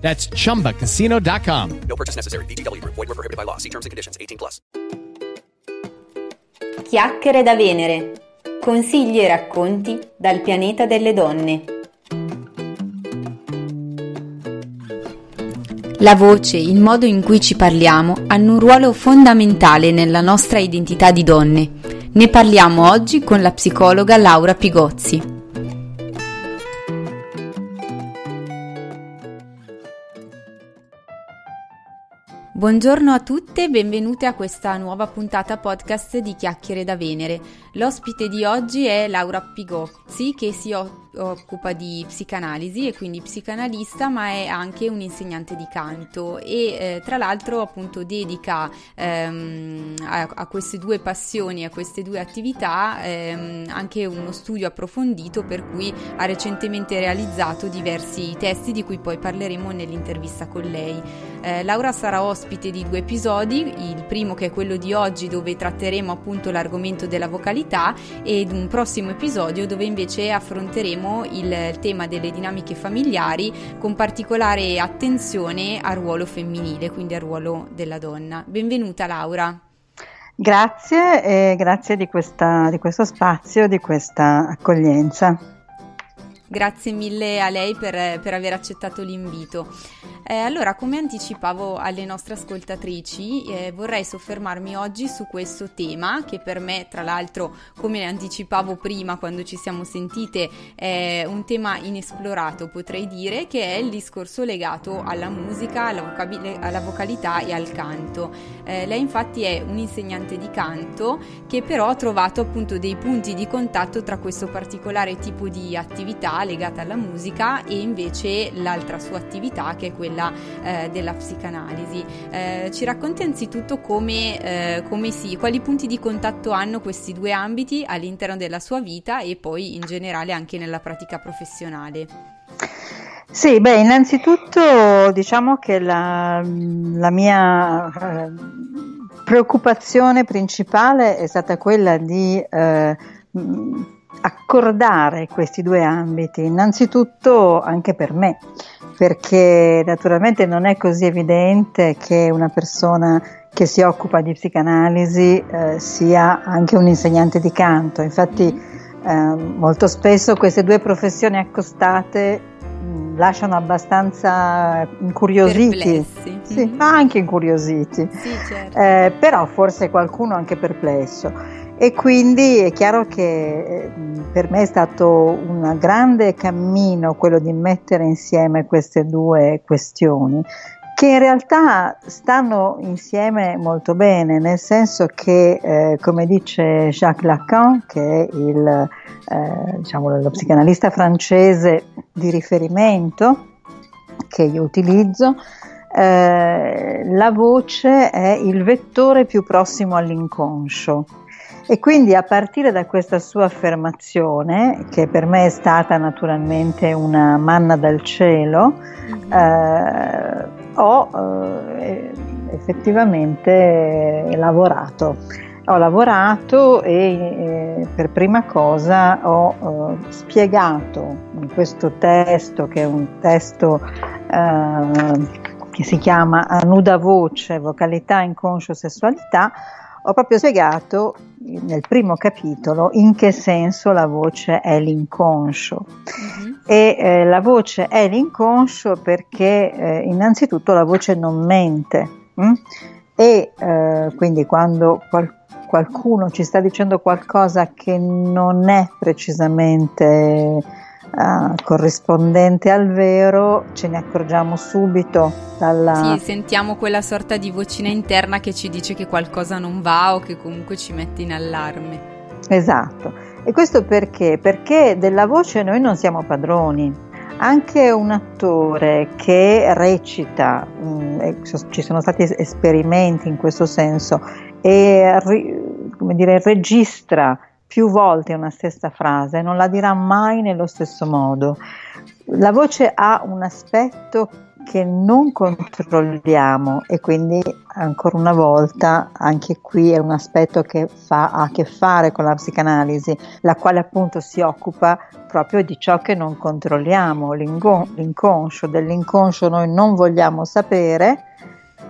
That's chumbacasino.com. No purchase necessary. Group. Void were prohibited by law. See terms and conditions. 18 plus. Chiacchiere da Venere. Consigli e racconti dal pianeta delle donne. La voce, il modo in cui ci parliamo, hanno un ruolo fondamentale nella nostra identità di donne. Ne parliamo oggi con la psicologa Laura Pigozzi. Buongiorno a tutte e benvenute a questa nuova puntata podcast di Chiacchiere da Venere. L'ospite di oggi è Laura Pigozzi che si occupa di psicanalisi e quindi psicanalista ma è anche un insegnante di canto e eh, tra l'altro appunto dedica ehm, a, a, queste due passioni, a queste due attività ehm, anche uno studio approfondito per cui ha recentemente realizzato diversi testi di cui poi parleremo nell'intervista con lei. Eh, Laura sarà ospite di due episodi, il primo che è quello di oggi dove tratteremo appunto l'argomento della vocalità ed un prossimo episodio dove invece affronteremo il tema delle dinamiche familiari con particolare attenzione al ruolo femminile, quindi al ruolo della donna. Benvenuta Laura. Grazie e grazie di, questa, di questo spazio, di questa accoglienza. Grazie mille a lei per, per aver accettato l'invito. Eh, allora, come anticipavo alle nostre ascoltatrici, eh, vorrei soffermarmi oggi su questo tema che per me, tra l'altro, come anticipavo prima quando ci siamo sentite, è un tema inesplorato, potrei dire, che è il discorso legato alla musica, alla, vocab- alla vocalità e al canto. Eh, lei infatti è un insegnante di canto che però ha trovato appunto dei punti di contatto tra questo particolare tipo di attività legata alla musica e invece l'altra sua attività che è quella quella eh, della psicanalisi. Eh, ci racconti anzitutto come, eh, come si, quali punti di contatto hanno questi due ambiti all'interno della sua vita e poi in generale anche nella pratica professionale. Sì, beh, innanzitutto diciamo che la, la mia eh, preoccupazione principale è stata quella di eh, accordare questi due ambiti, innanzitutto anche per me, perché naturalmente non è così evidente che una persona che si occupa di psicanalisi eh, sia anche un insegnante di canto, infatti eh, molto spesso queste due professioni accostate mh, lasciano abbastanza incuriositi, sì, ma anche incuriositi, sì, certo. eh, però forse qualcuno anche perplesso. E quindi è chiaro che eh, per me è stato un grande cammino quello di mettere insieme queste due questioni che in realtà stanno insieme molto bene, nel senso che, eh, come dice Jacques Lacan, che è il, eh, diciamo, lo psicanalista francese di riferimento che io utilizzo, eh, la voce è il vettore più prossimo all'inconscio. E quindi a partire da questa sua affermazione, che per me è stata naturalmente una manna dal cielo, mm-hmm. eh, ho eh, effettivamente lavorato. Ho lavorato e eh, per prima cosa ho eh, spiegato in questo testo, che è un testo eh, che si chiama A nuda voce, vocalità, inconscio, sessualità, ho proprio spiegato nel primo capitolo in che senso la voce è l'inconscio. Uh-huh. E eh, la voce è l'inconscio perché eh, innanzitutto la voce non mente hm? e eh, quindi quando qual- qualcuno ci sta dicendo qualcosa che non è precisamente uh, corrispondente al vero, ce ne accorgiamo subito dalla... Sì, sentiamo quella sorta di vocina interna che ci dice che qualcosa non va o che comunque ci mette in allarme. Esatto. E questo perché? Perché della voce noi non siamo padroni. anche un attore che recita, mh, mm, ci sono stati esperimenti in questo senso, e come dire, registra più volte una stessa frase, non la dirà mai nello stesso modo. La voce ha un aspetto che non controlliamo e quindi ancora una volta anche qui è un aspetto che fa, ha a che fare con la psicanalisi, la quale appunto si occupa proprio di ciò che non controlliamo, l'inconscio, dell'inconscio noi non vogliamo sapere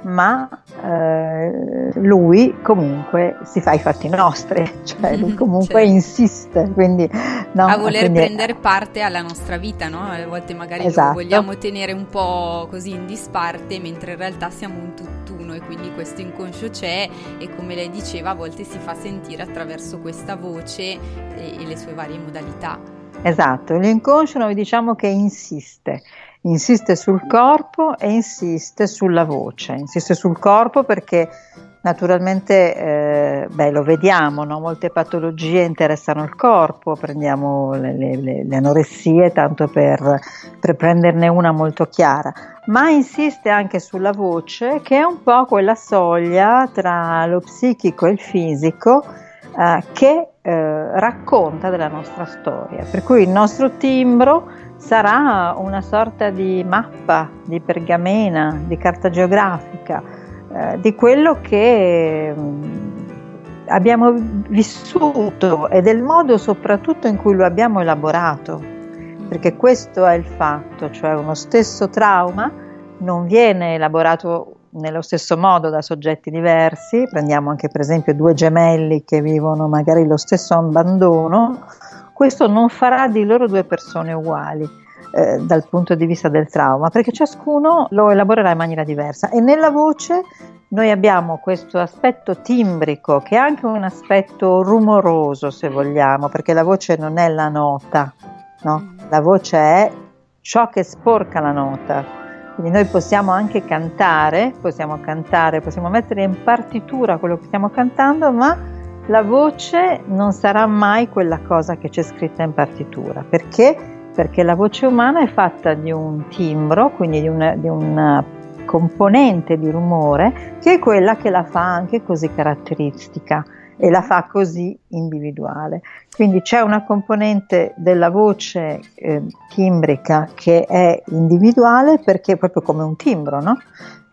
ma eh, lui comunque si fa i fatti nostri, cioè lui comunque certo. insiste. Quindi, no, a voler quindi... prendere parte alla nostra vita, no? A volte magari esatto. vogliamo tenere un po' così in disparte, mentre in realtà siamo un tutt'uno e quindi questo inconscio c'è e come lei diceva a volte si fa sentire attraverso questa voce e, e le sue varie modalità. Esatto, l'inconscio noi diciamo che insiste insiste sul corpo e insiste sulla voce, insiste sul corpo perché naturalmente eh, beh, lo vediamo, no? molte patologie interessano il corpo, prendiamo le, le, le anoressie tanto per, per, prenderne una molto chiara, ma insiste anche sulla voce che è un po' quella soglia tra lo psichico e il fisico eh, che eh, racconta della nostra storia, per cui il nostro timbro sarà una sorta di mappa, di pergamena, di carta geografica, eh, di quello che mm, abbiamo vissuto e del modo soprattutto in cui lo abbiamo elaborato, perché questo è il fatto, cioè uno stesso trauma non viene elaborato nello stesso modo da soggetti diversi, prendiamo anche per esempio due gemelli che vivono magari lo stesso abbandono, questo non farà di loro due persone uguali. Eh, dal punto di vista del trauma, perché ciascuno lo elaborerà in maniera diversa e nella voce noi abbiamo questo aspetto timbrico che è anche un aspetto rumoroso se vogliamo, perché la voce non è la nota, no? la voce è ciò che sporca la nota. Quindi noi possiamo anche cantare, possiamo cantare, possiamo mettere in partitura quello che stiamo cantando, ma la voce non sarà mai quella cosa che c'è scritta in partitura, perché? Perché la voce umana è fatta di un timbro, quindi di una, di una componente di rumore, che è quella che la fa anche così caratteristica e la fa così individuale. Quindi c'è una componente della voce eh, timbrica che è individuale perché proprio come un timbro, no?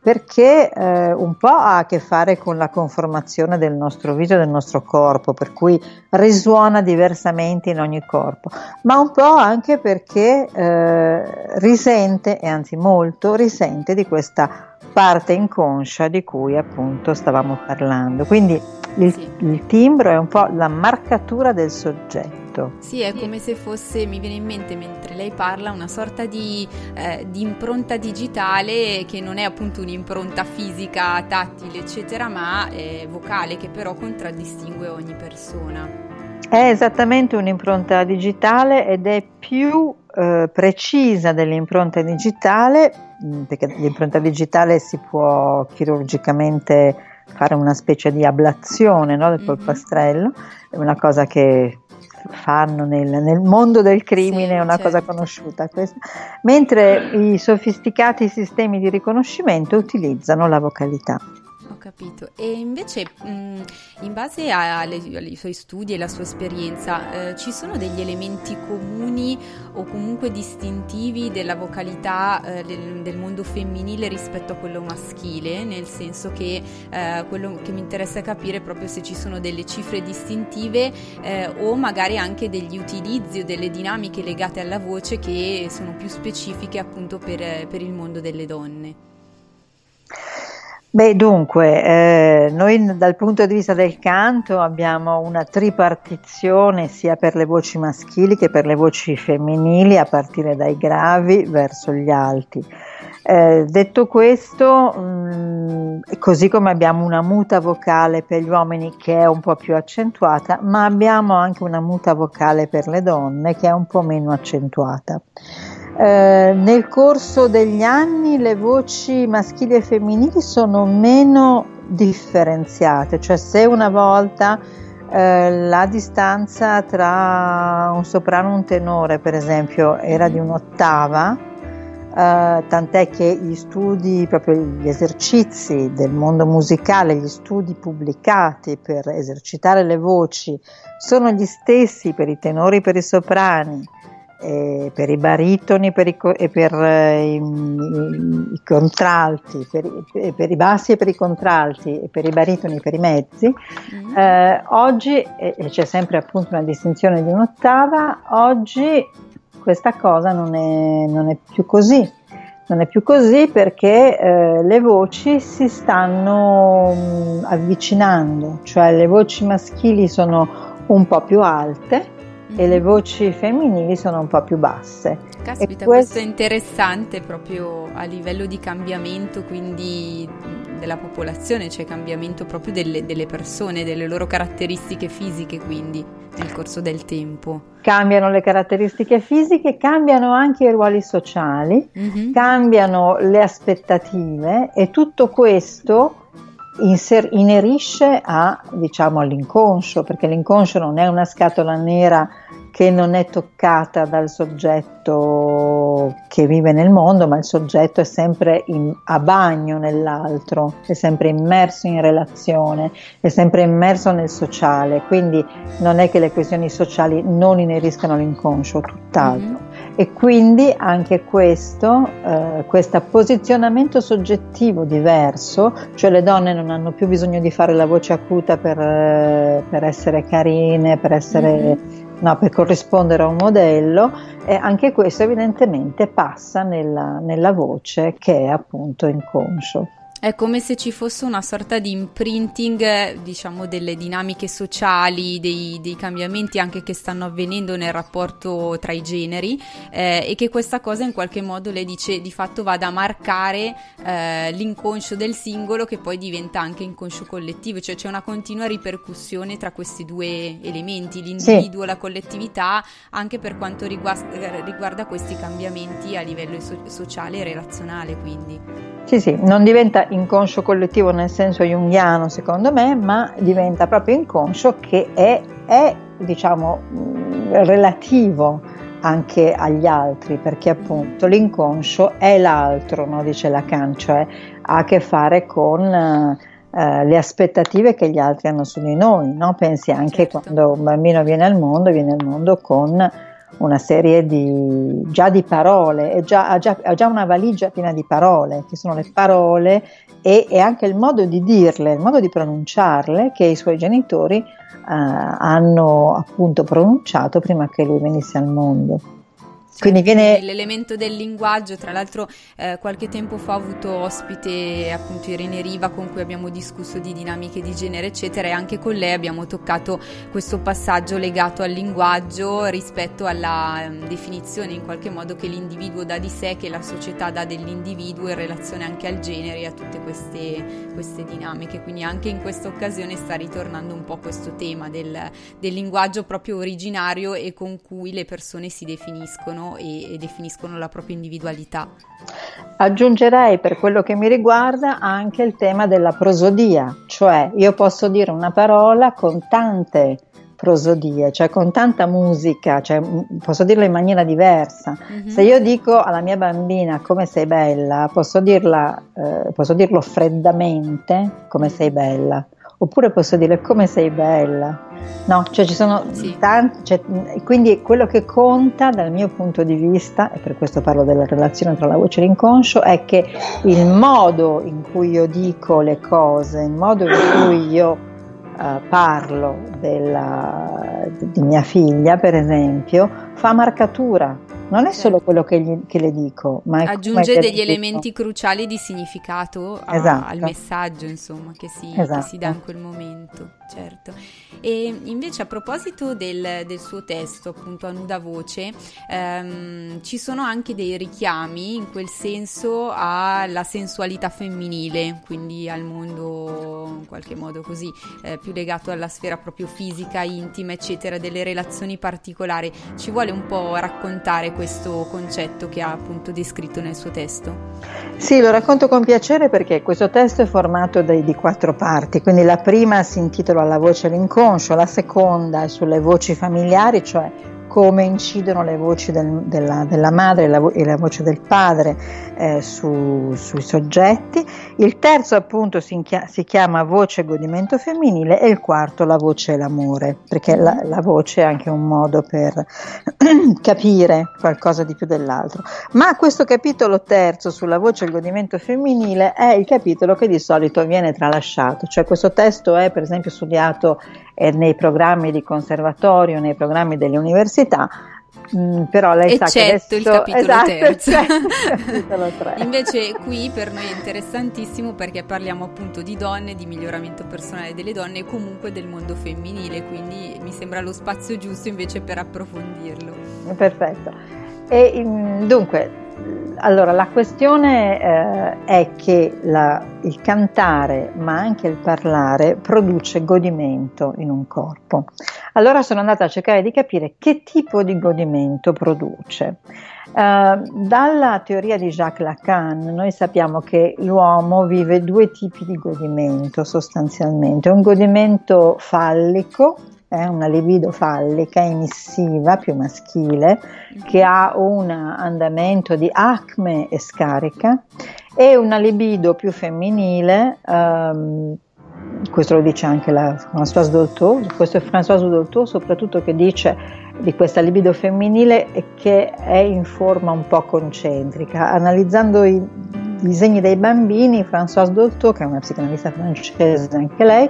perché eh, un po' ha a che fare con la conformazione del nostro viso del nostro corpo, per cui risuona diversamente in ogni corpo, ma un po' anche perché eh, risente, e anzi molto, risente di questa parte inconscia di cui appunto stavamo parlando. Quindi il, sì. il timbro è un po' la marcatura del soggetto. Sì, è come se fosse, mi viene in mente mentre lei parla, una sorta di, eh, di impronta digitale che non è appunto un'impronta fisica, tattile, eccetera, ma è vocale che però contraddistingue ogni persona. È esattamente un'impronta digitale ed è più eh, precisa dell'impronta digitale, mm, perché l'impronta digitale si può chirurgicamente fare una specie di ablazione no, del mhm. polpastrello, è una cosa che fanno nel, nel mondo del crimine, sì, è una certo. cosa conosciuta questa. mentre i sofisticati sistemi di riconoscimento utilizzano la vocalità capito. E invece, mh, in base alle, ai suoi studi e alla sua esperienza, eh, ci sono degli elementi comuni o comunque distintivi della vocalità eh, del, del, mondo femminile rispetto a quello maschile? Nel senso che eh, quello che mi interessa capire è proprio se ci sono delle cifre distintive eh, o magari anche degli utilizzi o delle dinamiche legate alla voce che sono più specifiche appunto per, per il mondo delle donne. Beh, dunque, eh, noi dal punto di vista del canto abbiamo una tripartizione sia per le voci maschili che per le voci femminili, a partire dai gravi verso gli alti. Eh, detto questo, mh, mm, così come abbiamo una muta vocale per gli uomini che è un po' più accentuata, ma abbiamo anche una muta vocale per le donne che è un po' meno accentuata. Eh, nel corso degli anni le voci maschili e femminili sono meno differenziate, cioè se una volta eh, la distanza tra un soprano e un tenore, per esempio, era di un'ottava, eh, tant'è che gli studi, proprio gli esercizi del mondo musicale, gli studi pubblicati per esercitare le voci, sono gli stessi per i tenori e per i soprani eh, per i baritoni per i, e per eh, i, i, contralti, per, i, per, i bassi e per i contralti e per i baritoni e per i mezzi, mm. eh, oggi, e c'è sempre appunto una distinzione di un'ottava, oggi questa cosa non è, non è più così. Non è più così perché eh, le voci si stanno mh, mm, avvicinando, cioè le voci maschili sono un po' più alte, e le voci femminili sono un po' più basse. Caspita, questo... questo è interessante proprio a livello di cambiamento, quindi della popolazione, cioè cambiamento proprio delle, delle, persone, delle loro caratteristiche fisiche, quindi nel corso del tempo. Cambiano le caratteristiche fisiche, cambiano anche i ruoli sociali, mm-hmm. cambiano le aspettative e tutto questo inser- inerisce a, diciamo, all'inconscio, perché l'inconscio non è una scatola nera che non è toccata dal soggetto che vive nel mondo, ma il soggetto è sempre in, a bagno nell'altro, è sempre immerso in relazione, è sempre immerso nel sociale, quindi non è che le questioni sociali non ineriscano l'inconscio, tutt'altro. E quindi anche questo, eh, questo posizionamento soggettivo diverso, cioè le donne non hanno più bisogno di fare la voce acuta per, eh, per essere carine, per essere... Mm-hmm no, per corrispondere a un modello e anche questo evidentemente passa nella, nella voce che è appunto inconscio. È come se ci fosse una sorta di imprinting, diciamo, delle dinamiche sociali, dei, dei cambiamenti anche che stanno avvenendo nel rapporto tra i generi eh, e che questa cosa in qualche modo le dice di fatto vada a marcare eh, l'inconscio del singolo che poi diventa anche inconscio collettivo, cioè c'è una continua ripercussione tra questi due elementi, l'individuo e sì. la collettività, anche per quanto riguarda, riguarda questi cambiamenti a livello so- sociale e relazionale. Quindi. Sì, sì, non diventa inconscio collettivo nel senso junghiano secondo me, ma diventa proprio inconscio che è, è diciamo, mm, relativo anche agli altri, perché appunto l'inconscio è l'altro, no? dice Lacan, cioè ha a che fare con eh, le aspettative che gli altri hanno su di noi. No? Pensi anche certo. quando un bambino viene al mondo, viene al mondo con una serie di, già di parole, già, ha, già, ha, già, una valigia piena di parole, che sono le parole e, e, anche il modo di dirle, il modo di pronunciarle che i suoi genitori eh, hanno appunto pronunciato prima che lui venisse al mondo. Quindi viene... L'elemento del linguaggio, tra l'altro eh, qualche tempo fa ho avuto ospite appunto Irene Riva con cui abbiamo discusso di dinamiche di genere eccetera e anche con lei abbiamo toccato questo passaggio legato al linguaggio rispetto alla um, definizione in qualche modo che l'individuo dà di sé, che la società dà dell'individuo in relazione anche al genere e a tutte queste, queste dinamiche. Quindi anche in questa occasione sta ritornando un po' questo tema del, del linguaggio proprio originario e con cui le persone si definiscono e, e definiscono la propria individualità. Aggiungerei per quello che mi riguarda anche il tema della prosodia, cioè io posso dire una parola con tante prosodie, cioè con tanta musica, cioè posso dirla in maniera diversa. Mm-hmm. Se io dico alla mia bambina come sei bella, posso, dirla, eh, posso dirlo freddamente come sei bella, oppure posso dire come sei bella. No, cioè ci sono sì. tanti, cioè, quindi quello che conta dal mio punto di vista, e per questo parlo della relazione tra la voce e l'inconscio, è che il modo in cui io dico le cose, il modo in cui io uh, parlo della, di mia figlia, per esempio, fa marcatura non è solo quello che, gli, che le dico, ma aggiunge degli elementi cruciali di significato a, esatto. al messaggio, insomma, che si, esatto. che si, dà in quel momento, certo. E invece a proposito del, del suo testo, appunto a nuda voce, ehm, ci sono anche dei richiami in quel senso alla sensualità femminile, quindi al mondo in qualche modo così eh, più legato alla sfera proprio fisica, intima, eccetera, delle relazioni particolari. Ci vuole un po' raccontare questo concetto che ha appunto descritto nel suo testo? Sì, lo racconto con piacere perché questo testo è formato dai, di quattro parti, quindi la prima si intitola La voce all'inconscio, la seconda è sulle voci familiari, cioè come incidono le voci del, della, della, madre e la, vo- e la, voce del padre eh, su, sui soggetti. Il terzo appunto si, inchia- si, chiama voce e godimento femminile e il quarto la voce e l'amore, perché la, la voce è anche un modo per capire qualcosa di più dell'altro. Ma questo capitolo terzo sulla voce e il godimento femminile è il capitolo che di solito viene tralasciato, cioè questo testo è per esempio studiato eh, nei programmi di conservatorio, nei programmi delle università, Mm, però lei Eccetto sa che adesso, il capitolo esatto, terzo. capitolo Invece qui per noi è interessantissimo perché parliamo appunto di donne, di miglioramento personale delle donne e comunque del mondo femminile, quindi mi sembra lo spazio giusto invece per approfondirlo. Perfetto. E dunque, allora, la questione eh, è che la, il cantare, ma anche il parlare, produce godimento in un corpo. Allora sono andata a cercare di capire che tipo di godimento produce. Uh, dalla teoria di Jacques Lacan noi sappiamo che l'uomo vive due tipi di godimento sostanzialmente, un godimento fallico è una libido fallica emissiva più maschile che ha un andamento di acme e scarica e una libido più femminile um, questo lo dice anche la Françoise Dolto, questo è Françoise Dolto soprattutto che dice di questa libido femminile che è in forma un po' concentrica. Analizzando i disegni dei bambini, Françoise Dolto, che è una psicanalista francese anche lei,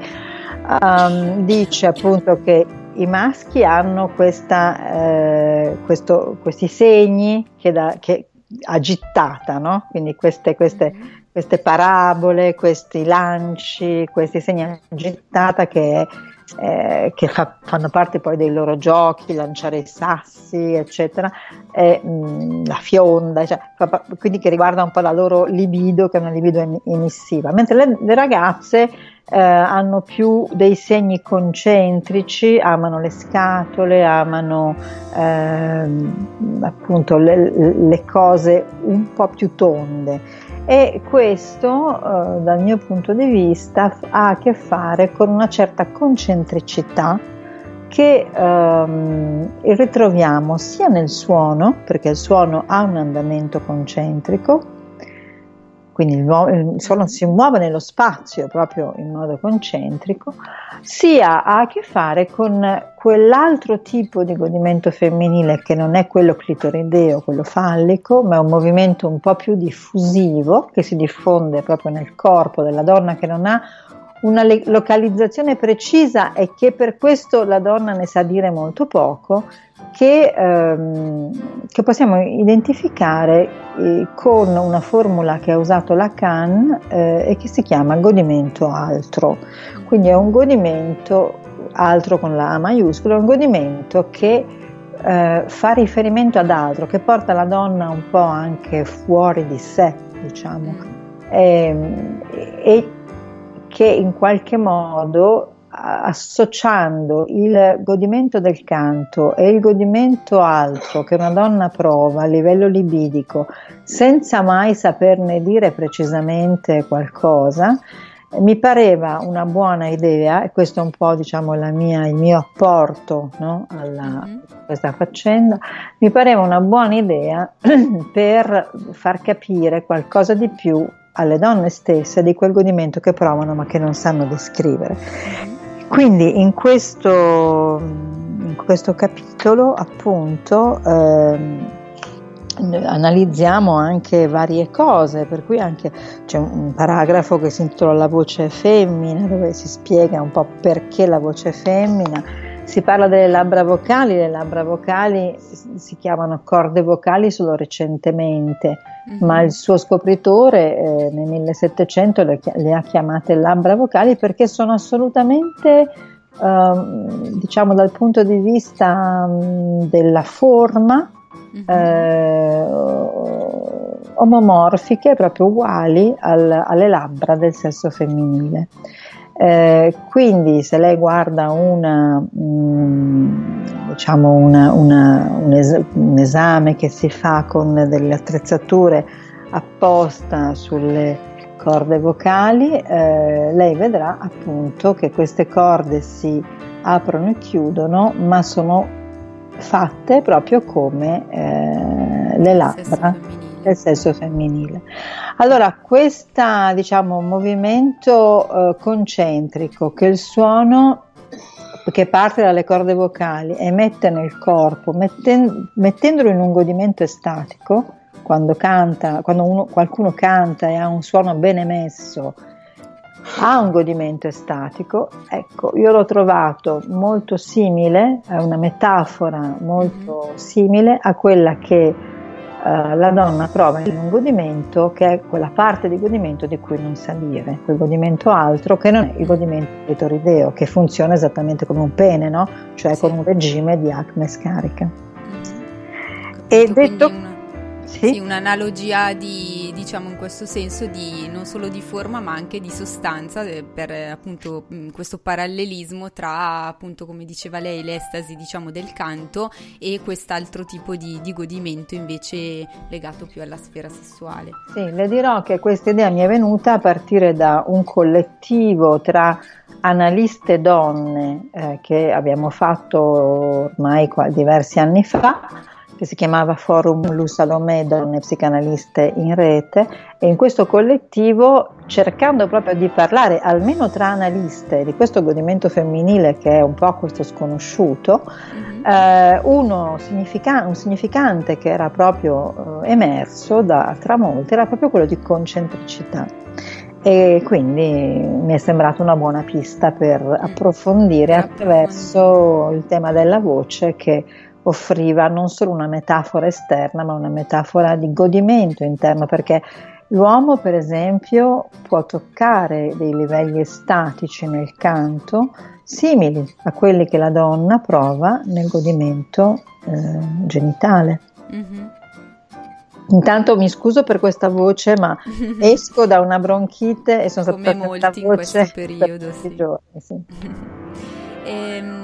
um, dice appunto che i maschi hanno questa, eh, questo, questi segni che, da, che agitata, no? quindi queste, queste, queste, parabole, questi lanci, questi segni agitata che, eh, che fa, fanno parte poi dei loro giochi, lanciare i sassi, eccetera, e, mh, mm, la fionda, cioè, quindi che riguarda un po' la loro libido, che è una libido emissiva, mentre le, le ragazze eh, hanno più dei segni concentrici, amano le scatole, amano eh, appunto le, le, cose un po' più tonde. E questo, eh, dal mio punto di vista, ha a che fare con una certa concentricità che ehm, ritroviamo sia nel suono, perché il suono ha un andamento concentrico, quindi il, suono si muove nello spazio proprio in modo concentrico, sia ha a che fare con quell'altro tipo di godimento femminile che non è quello clitorideo, quello fallico, ma è un movimento un po' più diffusivo che si diffonde proprio nel corpo della donna che non ha una localizzazione precisa e che per questo la donna ne sa dire molto poco, che, ehm, che possiamo identificare eh, con una formula che ha usato Lacan eh, e che si chiama godimento altro. Quindi è un godimento altro con la A maiuscola, è un godimento che eh, fa riferimento ad altro, che porta la donna un po' anche fuori di sé, diciamo, e, ehm, e che in qualche modo associando il godimento del canto e il godimento altro che una donna prova a livello libidico senza mai saperne dire precisamente qualcosa, mi pareva una buona idea, e questo è un po' diciamo mia, il mio apporto no, alla, mm-hmm. questa faccenda, mi pareva una buona idea per far capire qualcosa di più alle donne stesse di quel godimento che provano ma che non sanno descrivere. Quindi in questo, in questo capitolo appunto ehm, analizziamo anche varie cose, per cui anche c'è un paragrafo che si intitola La voce femmina dove si spiega un po' perché la voce femmina. Si parla delle labbra vocali, le labbra vocali si chiamano corde vocali solo recentemente, mm-hmm. ma il suo scopritore eh, nel 1700 le, le, ha chiamate labbra vocali perché sono assolutamente, eh, diciamo dal punto di vista mh, della forma, mm-hmm. eh, omomorfiche, proprio uguali al, alle labbra del sesso femminile. Eh, quindi se lei guarda una, mm, diciamo una, una, un, es- un, esame che si fa con delle attrezzature apposta sulle corde vocali, eh, lei vedrà appunto che queste corde si aprono e chiudono, ma sono fatte proprio come eh, le labbra del sesso femminile. Allora, questo diciamo, movimento eh, concentrico che il suono che parte dalle corde vocali emette nel corpo, metten- mettendolo in un godimento estatico, quando, canta, quando uno, qualcuno canta e ha un suono ben emesso, ha un godimento estatico, ecco, io l'ho trovato molto simile, è una metafora molto mm-hmm. simile a quella che uh, la donna prova in un godimento che è quella parte di godimento di cui non sa dire, quel godimento altro che non è il godimento clitorideo, che funziona esattamente come un pene, no? cioè sì. con un regime di acme scarica. E detto sì. sì, un'analogia di, diciamo in questo senso di non solo di forma ma anche di sostanza eh, per appunto mm, questo parallelismo tra appunto come diceva lei l'estasi diciamo del canto e quest'altro tipo di, di godimento invece legato più alla sfera sessuale. Sì, le dirò che questa idea mi è venuta a partire da un collettivo tra analiste donne eh, che abbiamo fatto ormai diversi anni fa che si chiamava Forum Lu Salomè Donne Psicanaliste in Rete e in questo collettivo cercando proprio di parlare almeno tra analiste di questo godimento femminile che è un po' questo sconosciuto, mm-hmm. eh, uno significa- un significante che era proprio eh, emerso da, tra molti era proprio quello di concentricità e quindi mi è sembrata una buona pista per mm. approfondire attraverso il tema della voce che offriva non solo una metafora esterna, ma una metafora di godimento interno, perché l'uomo, per esempio, può toccare dei livelli estatici nel canto simili a quelli che la donna prova nel godimento eh, genitale. Mm-hmm. Intanto mi scuso per questa voce, ma esco da una bronchite e sono Come stata molti in questo periodo, per sì. giorni. Sì. ehm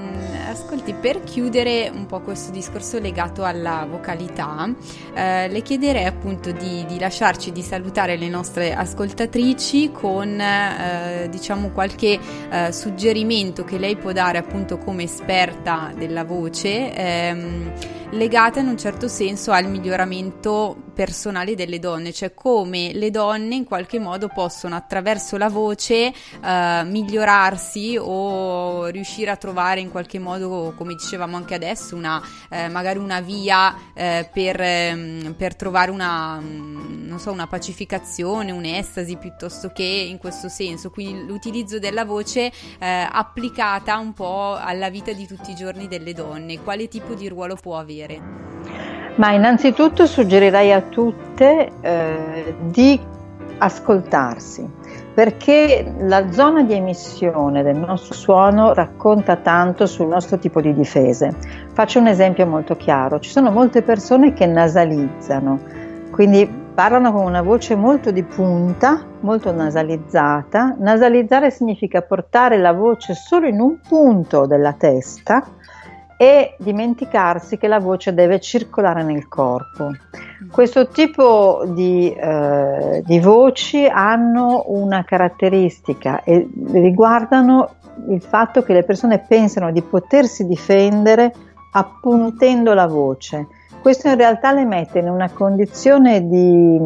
ascolti, per chiudere un po' questo discorso legato alla vocalità, eh, le chiederei appunto di, di, lasciarci, di salutare le nostre ascoltatrici con eh, diciamo qualche eh, suggerimento che lei può dare appunto come esperta della voce. Ehm, legate in un certo senso al miglioramento personale delle donne, cioè come le donne in qualche modo possono attraverso la voce eh, migliorarsi o riuscire a trovare in qualche modo, come dicevamo anche adesso, una, eh, magari una via eh, per, ehm, per, trovare una, mm, so, una pacificazione, un'estasi piuttosto che in questo senso. Quindi l'utilizzo della voce eh, applicata un po' alla vita di tutti i giorni delle donne, quale tipo di ruolo può avere? Ma innanzitutto suggerirei a tutte eh, di ascoltarsi, perché la zona di emissione del nostro suono racconta tanto sul nostro tipo di difese. Faccio un esempio molto chiaro, ci sono molte persone che nasalizzano, quindi parlano con una voce molto di punta, molto nasalizzata. Nasalizzare significa portare la voce solo in un punto della testa e dimenticarsi che la voce deve circolare nel corpo. Questo tipo di, eh, di voci hanno una caratteristica e riguardano il fatto che le persone pensano di potersi difendere appuntendo la voce. Questo in realtà le mette in una condizione di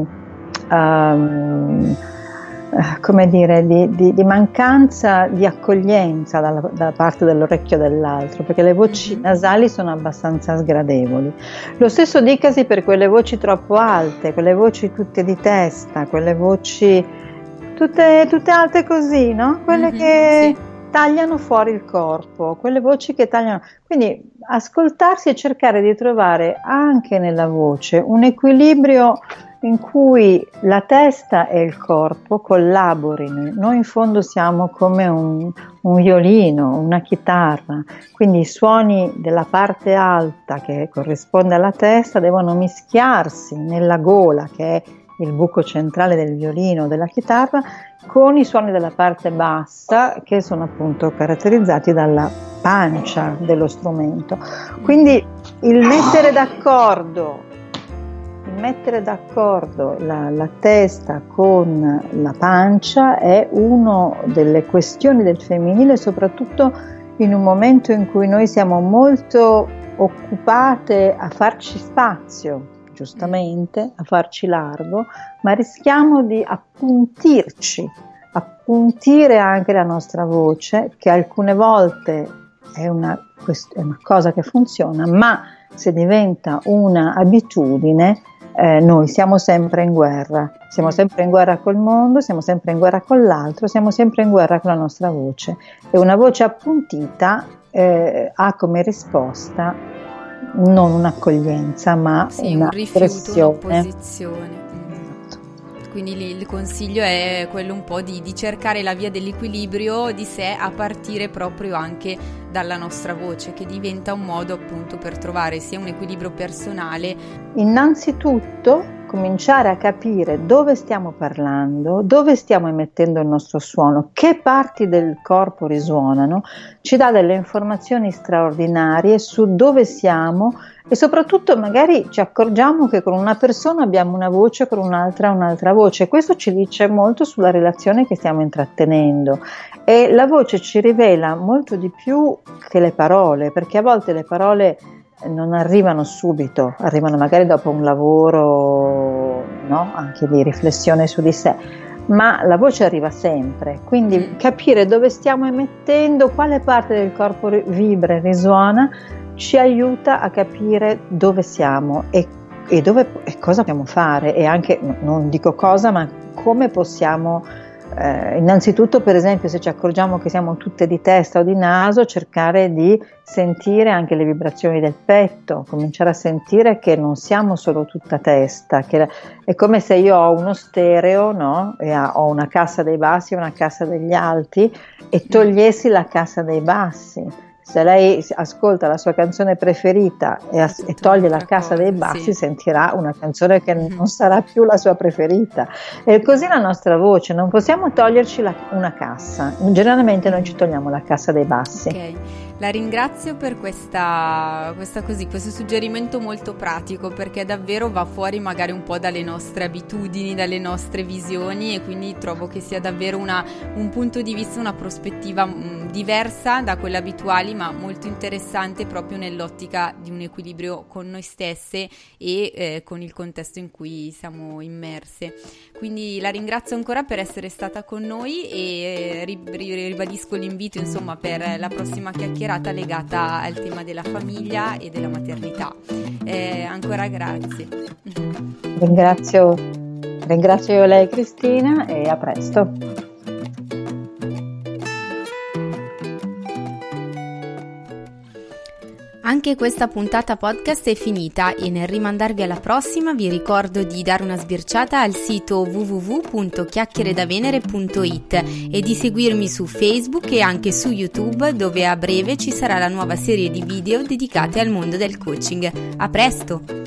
um, come dire, di, di, di, mancanza di accoglienza dalla, da parte dell'orecchio dell'altro, perché le voci mm-hmm. nasali sono abbastanza sgradevoli. Lo stesso dicasi per quelle voci troppo alte, quelle voci tutte di testa, quelle voci tutte, tutte alte così, no? Quelle mm-hmm, che sì. tagliano fuori il corpo, quelle voci che tagliano. Quindi ascoltarsi e cercare di trovare anche nella voce un equilibrio in cui la testa e il corpo collaborino. Noi in fondo siamo come un, un, violino, una chitarra, quindi i suoni della parte alta che corrisponde alla testa devono mischiarsi nella gola che è il buco centrale del violino o della chitarra, con i suoni della parte bassa che sono appunto caratterizzati dalla pancia dello strumento. Quindi il mettere d'accordo, mettere d'accordo la, la testa con la pancia è una delle questioni del femminile, soprattutto in un momento in cui noi siamo molto occupate a farci spazio giustamente, a farci largo, ma rischiamo di appuntirci, appuntire anche la nostra voce, che alcune volte è una, è una cosa che funziona, ma se diventa un'abitudine, eh, noi siamo sempre in guerra, siamo sempre in guerra col mondo, siamo sempre in guerra con l'altro, siamo sempre in guerra con la nostra voce. E una voce appuntita eh, ha come risposta non un'accoglienza, ma sì, una un rifiuto, un'opposizione. Quindi lì il consiglio è quello un po' di, di, cercare la via dell'equilibrio di sé a partire proprio anche dalla nostra voce, che diventa un modo appunto per trovare sia un equilibrio personale. Innanzitutto cominciare a capire dove stiamo parlando, dove stiamo emettendo il nostro suono, che parti del corpo risuonano, ci dà delle informazioni straordinarie su dove siamo e soprattutto magari ci accorgiamo che con una persona abbiamo una voce, con un'altra un'altra voce. Questo ci dice molto sulla relazione che stiamo intrattenendo e la voce ci rivela molto di più che le parole, perché a volte le parole non arrivano subito, arrivano magari dopo un lavoro no? anche di riflessione su di sé, ma la voce arriva sempre, quindi capire dove stiamo emettendo, quale parte del corpo vibra e risuona, ci aiuta a capire dove siamo e, e, dove, e cosa possiamo fare e anche, non dico cosa, ma come possiamo eh, innanzitutto, per esempio, se ci accorgiamo che siamo tutte di testa o di naso, cercare di sentire anche le vibrazioni del petto, cominciare a sentire che non siamo solo tutta testa, che è come se io ho uno stereo, no? E ho una cassa dei bassi e una cassa degli alti e togliessi la cassa dei bassi se lei ascolta la sua canzone preferita e, as- e toglie la cassa dei bassi, sì. sentirà una canzone che mm-hmm. non sarà più la sua preferita. E così la nostra voce, non possiamo toglierci la- una cassa. Generalmente noi ci togliamo la cassa dei bassi. Ok. La ringrazio per questa, questa così, questo suggerimento molto pratico perché davvero va fuori magari un po' dalle nostre abitudini, dalle nostre visioni e quindi trovo che sia davvero una, un punto di vista, una prospettiva mm, diversa da quelle abituali ma molto interessante proprio nell'ottica di un equilibrio con noi stesse e eh, con il contesto in cui siamo immerse. Quindi la ringrazio ancora per essere stata con noi e ribadisco l'invito insomma per la prossima chiacchierata chiacchierata legata al tema della famiglia e della maternità. Eh, ancora grazie. Ringrazio, ringrazio lei Cristina e a presto. Anche questa puntata podcast è finita e nel rimandarvi alla prossima vi ricordo di dare una sbirciata al sito www.chiacchieredavenere.it e di seguirmi su Facebook e anche su YouTube dove a breve ci sarà la nuova serie di video dedicate al mondo del coaching. A presto!